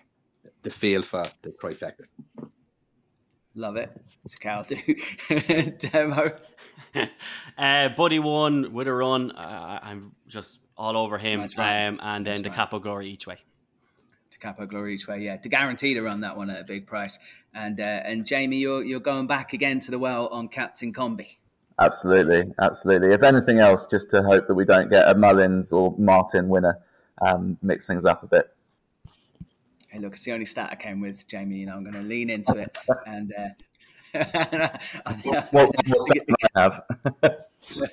the field for the trifecta. Love it. It's a cow do. Dermo. uh, Buddy won with a run. Uh, I'm just all over him. Um, and then the Capo Glory each way. To Capo Glory each way, yeah. To guarantee to run that one at a big price. And uh, and Jamie, you're you're going back again to the well on Captain Conby. Absolutely, absolutely. If anything else, just to hope that we don't get a Mullins or Martin winner, um, mix things up a bit. Hey, look, it's the only stat I came with, Jamie. You know, I'm going to lean into it, and uh, what, have?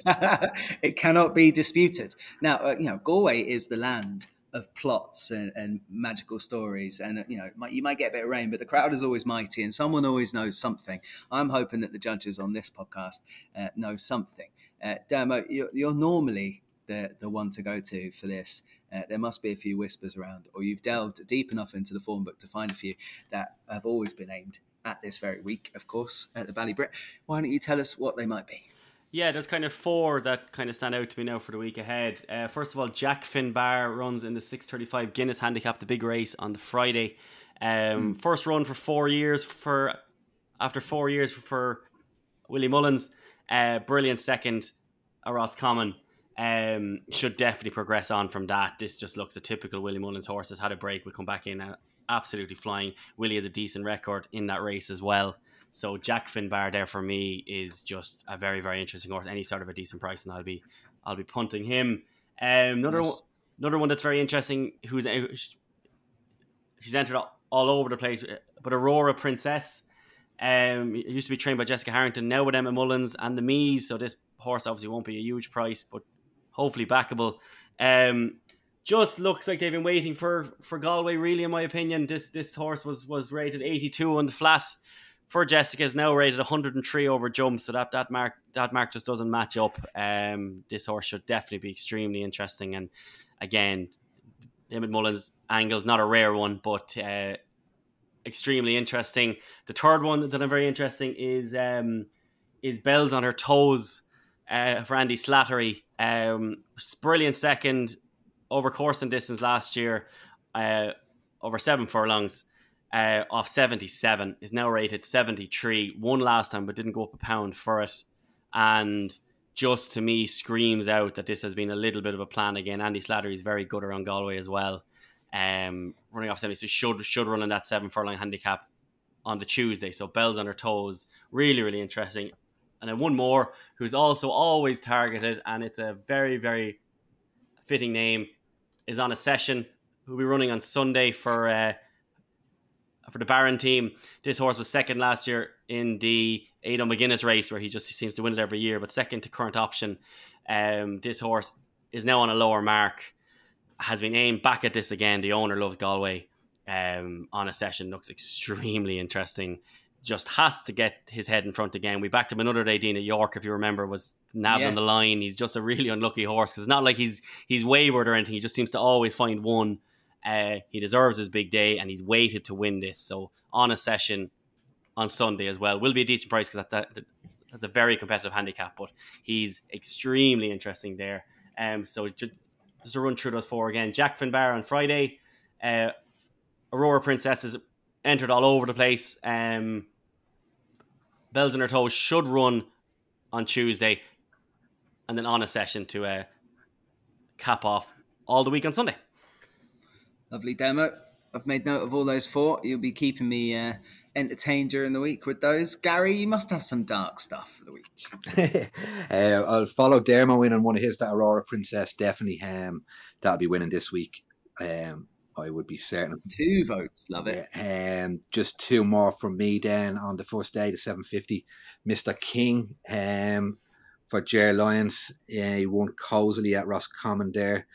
it cannot be disputed. Now, uh, you know, Galway is the land of plots and, and, magical stories. And you know, you might get a bit of rain, but the crowd is always mighty, and someone always knows something. I'm hoping that the judges on this podcast uh, know something. Uh, Dermo, you're, you're, normally the the one to go to for this. Uh, there must be a few whispers around, or you've delved deep enough into the form book to find a few that have always been aimed at this very week, of course, at the Ballybrit. Why don't you tell us what they might be? Yeah, there's kind of four that kind of stand out to me now for the week ahead. Uh, first of all, Jack Finbar runs in the 635 Guinness Handicap, the big race on the Friday. Um, mm. First run for four years for after four years for Willie Mullins. Uh, brilliant second, a Roscommon. Um, should definitely progress on from that. This just looks a typical Willie Mullins horse. Has had a break, will come back in uh, absolutely flying. Willie has a decent record in that race as well. So Jack Finbar there for me is just a very very interesting horse. Any sort of a decent price, and I'll be I'll be punting him. Um, another one, another one that's very interesting. Who's she's entered all over the place. But Aurora Princess, um, used to be trained by Jessica Harrington, now with Emmett Mullins and the Mees. So this horse obviously won't be a huge price, but hopefully backable. Um, just looks like they've been waiting for for Galway. Really, in my opinion, this this horse was was rated 82 on the flat for Jessica is now rated 103 over jump, so that that mark that mark just doesn't match up. Um, this horse should definitely be extremely interesting, and again, Emmett Mullins angle is not a rare one, but uh, extremely interesting. The third one that I'm very interesting is um, is bells on her toes uh, for Andy Slattery. Um, brilliant second over course and distance last year, uh, over seven furlongs uh, off 77 is now rated 73. Won last time, but didn't go up a pound for it. And just to me screams out that this has been a little bit of a plan again. Andy Slattery is very good around Galway as well. Um, running off 70, so should should run in that seven furlong handicap on the Tuesday. So bells on her toes, really really interesting. And then one more who's also always targeted, and it's a very very fitting name, is on a session. Who'll be running on Sunday for uh, for the Baron team. This horse was second last year in the Adrian McGuinness race, where he just seems to win it every year, but second to current option. Um, this horse is now on a lower mark, has been aimed back at this again. The owner loves Galway um, on a session, looks extremely interesting. Just has to get his head in front again. We backed him another day, Dean at York, if you remember, was nabbed yeah. on the line. He's just a really unlucky horse because it's not like he's he's wayward or anything. He just seems to always find one uh, he deserves his big day, and he's waited to win this. So on a session on Sunday as well will be a decent price because that, that, that's a very competitive handicap. But he's extremely interesting there. Um, so just, just to run through those four again: Jack Finbar on Friday, uh, Aurora Princesses entered all over the place. Um, Bells in her toes should run on Tuesday, and then on a session to uh, cap off all the week on Sunday. Lovely Dermo. I've made note of all those four. You'll be keeping me uh, entertained during the week with those. Gary, you must have some dark stuff for the week. uh, I'll follow Dermo in on one of his, that Aurora Princess. Definitely, um, that'll be winning this week. Um, I would be certain. Two votes, love it. Um, just two more from me then on the first day, the 750. Mr. King um, for Ger Lyons. Uh, he won cozily at Roscommon there.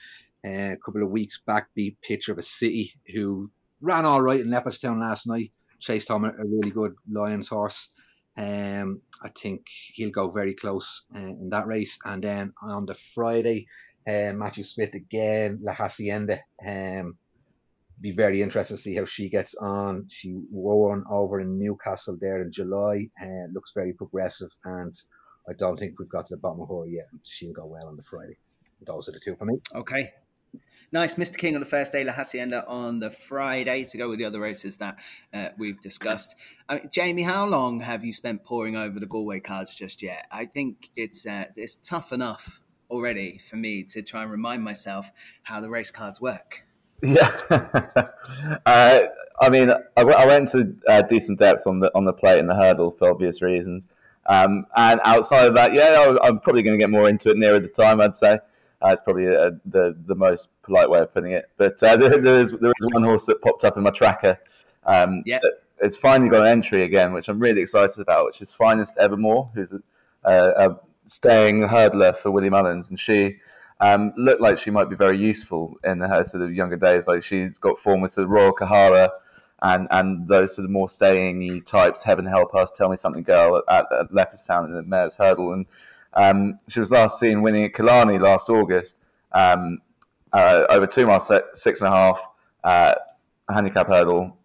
A couple of weeks back, beat Picture of a City, who ran all right in Leopardstown last night. Chased home a, a really good Lyons horse. Um, I think he'll go very close uh, in that race. And then on the Friday, uh, Matthew Smith again, La Hacienda. Um, be very interested to see how she gets on. She won over in Newcastle there in July uh, looks very progressive. And I don't think we've got to the bottom of her yet. She'll go well on the Friday. Those are the two for me. Okay, Nice, Mr. King on the first day, La Hacienda on the Friday to go with the other races that uh, we've discussed. Jamie, how long have you spent poring over the Galway cards just yet? I think it's uh, it's tough enough already for me to try and remind myself how the race cards work. Yeah, uh, I mean, I, w- I went to uh, decent depth on the on the plate and the hurdle for obvious reasons. Um, and outside of that, yeah, I'm probably going to get more into it nearer the time. I'd say. Uh, it's probably uh, the the most polite way of putting it. But uh, there, there, is, there is one horse that popped up in my tracker. Um, yeah. It's finally got an entry again, which I'm really excited about, which is Finest Evermore, who's a, a, a staying hurdler for Willie Mullins. And she um, looked like she might be very useful in her sort of younger days. Like she's got form with sort of Royal Kahara and, and those sort of more staying types, Heaven Help Us, Tell Me Something Girl at, at Leopardstown in the Mayor's Hurdle. And um, she was last seen winning at Killarney last August um, uh, over two miles, six and a half, uh, handicap hurdle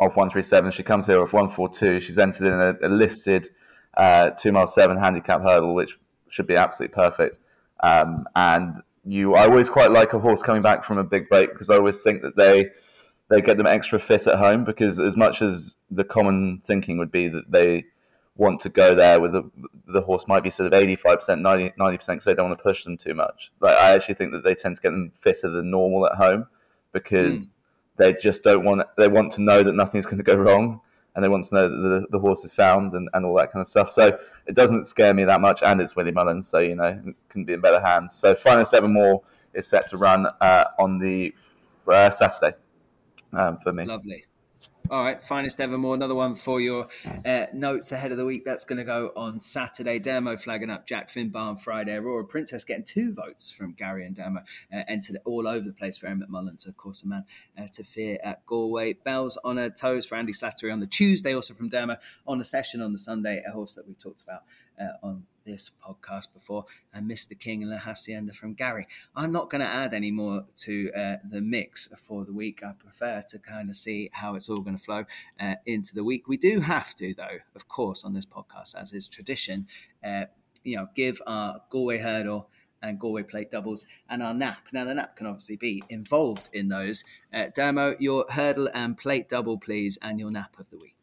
of 137. She comes here with 142. She's entered in a, a listed uh, two mile seven handicap hurdle, which should be absolutely perfect. Um, and you, I always quite like a horse coming back from a big break because I always think that they they get them extra fit at home because as much as the common thinking would be that they want to go there with the, the horse might be sort of 85%, 90, 90% because they don't want to push them too much. Like I actually think that they tend to get them fitter than normal at home because mm. they just don't want, they want to know that nothing's going to go wrong and they want to know that the, the horse is sound and, and all that kind of stuff. So it doesn't scare me that much and it's Willie Mullins, so, you know, it can be in better hands. So Finest Evermore is set to run uh, on the uh, Saturday um, for me. Lovely. All right, finest evermore. Another one for your uh, notes ahead of the week. That's going to go on Saturday. Dermo flagging up Jack Finbar on Friday. Aurora Princess getting two votes from Gary and Dermo. Uh, entered all over the place for Emmett Mullins, of course, a man uh, to fear at Galway. Bells on her toes for Andy Slattery on the Tuesday, also from Dermo on the session on the Sunday. A horse that we've talked about uh, on this podcast before, and Mr. King and La Hacienda from Gary. I'm not going to add any more to uh, the mix for the week. I prefer to kind of see how it's all going to flow uh, into the week. We do have to, though, of course, on this podcast, as is tradition, uh, you know, give our Galway hurdle and Galway plate doubles and our nap. Now, the nap can obviously be involved in those. Uh, your hurdle and plate double, please, and your nap of the week.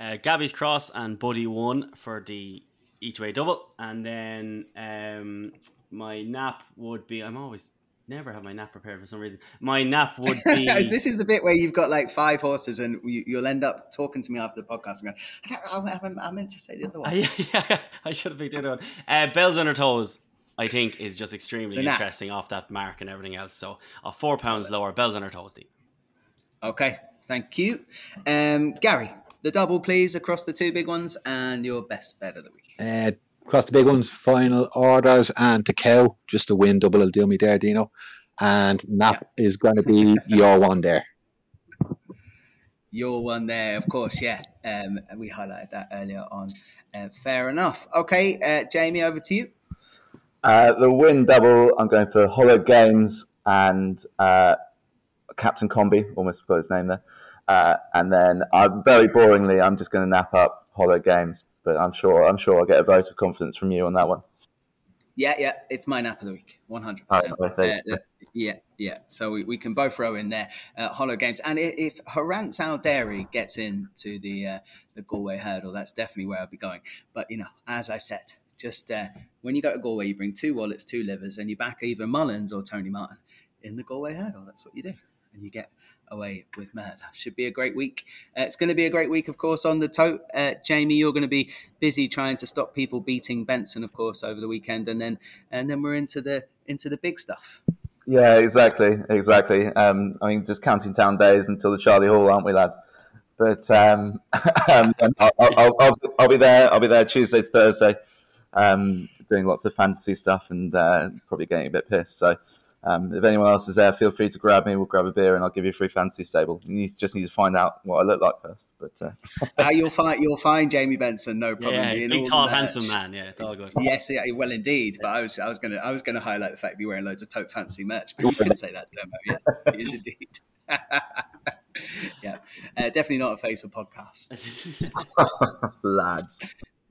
Uh, Gabby's Cross and Buddy one for the each way double, and then um, my nap would be. I'm always never have my nap prepared for some reason. My nap would be. this is the bit where you've got like five horses, and you, will end up talking to me after the podcast and going, I, I, I meant to say the other one. yeah, yeah, I should have picked the other one. Uh, bells on her toes. I think is just extremely interesting off that mark and everything else. So, uh, four pounds lower, bells on her toes, Deep. Okay, thank you, um, Gary. The double, please, across the two big ones, and your best bet of the week. Uh, across the big ones, final orders and to cow, just a win double will do me there, Dino. And Nap yeah. is going to be your one there. Your one there, of course, yeah. Um, we highlighted that earlier on. Uh, fair enough. Okay, uh, Jamie, over to you. Uh, the win double, I'm going for Hollow Games and uh, Captain Conby, almost forgot his name there. Uh, and then, I'm very boringly, I'm just going to nap up Hollow Games but I'm sure I'm sure I'll get a vote of confidence from you on that one. Yeah, yeah, it's my nap of the week, one hundred percent. Uh, yeah, yeah. So we, we can both throw in there uh, hollow games, and if, if Al Dairy gets into the uh, the Galway hurdle, that's definitely where I'll be going. But you know, as I said, just uh, when you go to Galway, you bring two wallets, two livers, and you back either Mullins or Tony Martin in the Galway hurdle. That's what you do, and you get away with murder. Should be a great week. Uh, it's going to be a great week, of course, on the tote. Uh, Jamie, you're going to be busy trying to stop people beating Benson, of course, over the weekend, and then and then we're into the into the big stuff. Yeah, exactly, exactly. Um, I mean, just counting down days until the Charlie Hall, aren't we, lads? But um, um, I'll, I'll, I'll, I'll, be there. I'll be there Tuesday to Thursday, um, doing lots of fantasy stuff and uh, probably getting a bit pissed. So um, if anyone else is there, feel free to grab me. We'll grab a beer and I'll give you a free fantasy stable. You just need to find out what I look like first. But uh. uh, you'll find you'll find Jamie Benson, no problem. Yeah, big tall, handsome man. Yeah, it's all good. Yes, yeah, well, indeed. But I was I was gonna I was gonna highlight the fact that you're wearing loads of tote fancy merch. But you can say that, Dermo. Yes, he is indeed. yeah, uh, definitely not a face for podcasts, lads.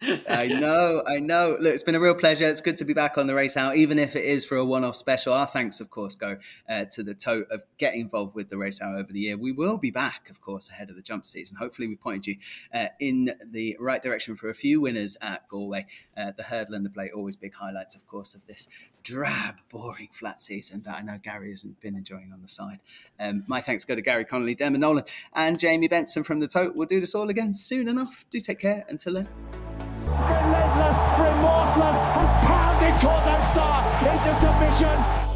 I know, I know. Look, it's been a real pleasure. It's good to be back on the race hour, even if it is for a one-off special. Our thanks, of course, go uh, to the tote of getting involved with the race hour over the year. We will be back, of course, ahead of the jump season. Hopefully, we pointed you uh, in the right direction for a few winners at Galway. Uh, the hurdle and the plate, always big highlights, of course, of this drab, boring flat season that I know Gary hasn't been enjoying on the side. Um, my thanks go to Gary Connolly, Diarmuid Nolan, and Jamie Benson from the tote. We'll do this all again soon enough. Do take care. Until then relentless, remorseless, and pounded Cordan Star into submission.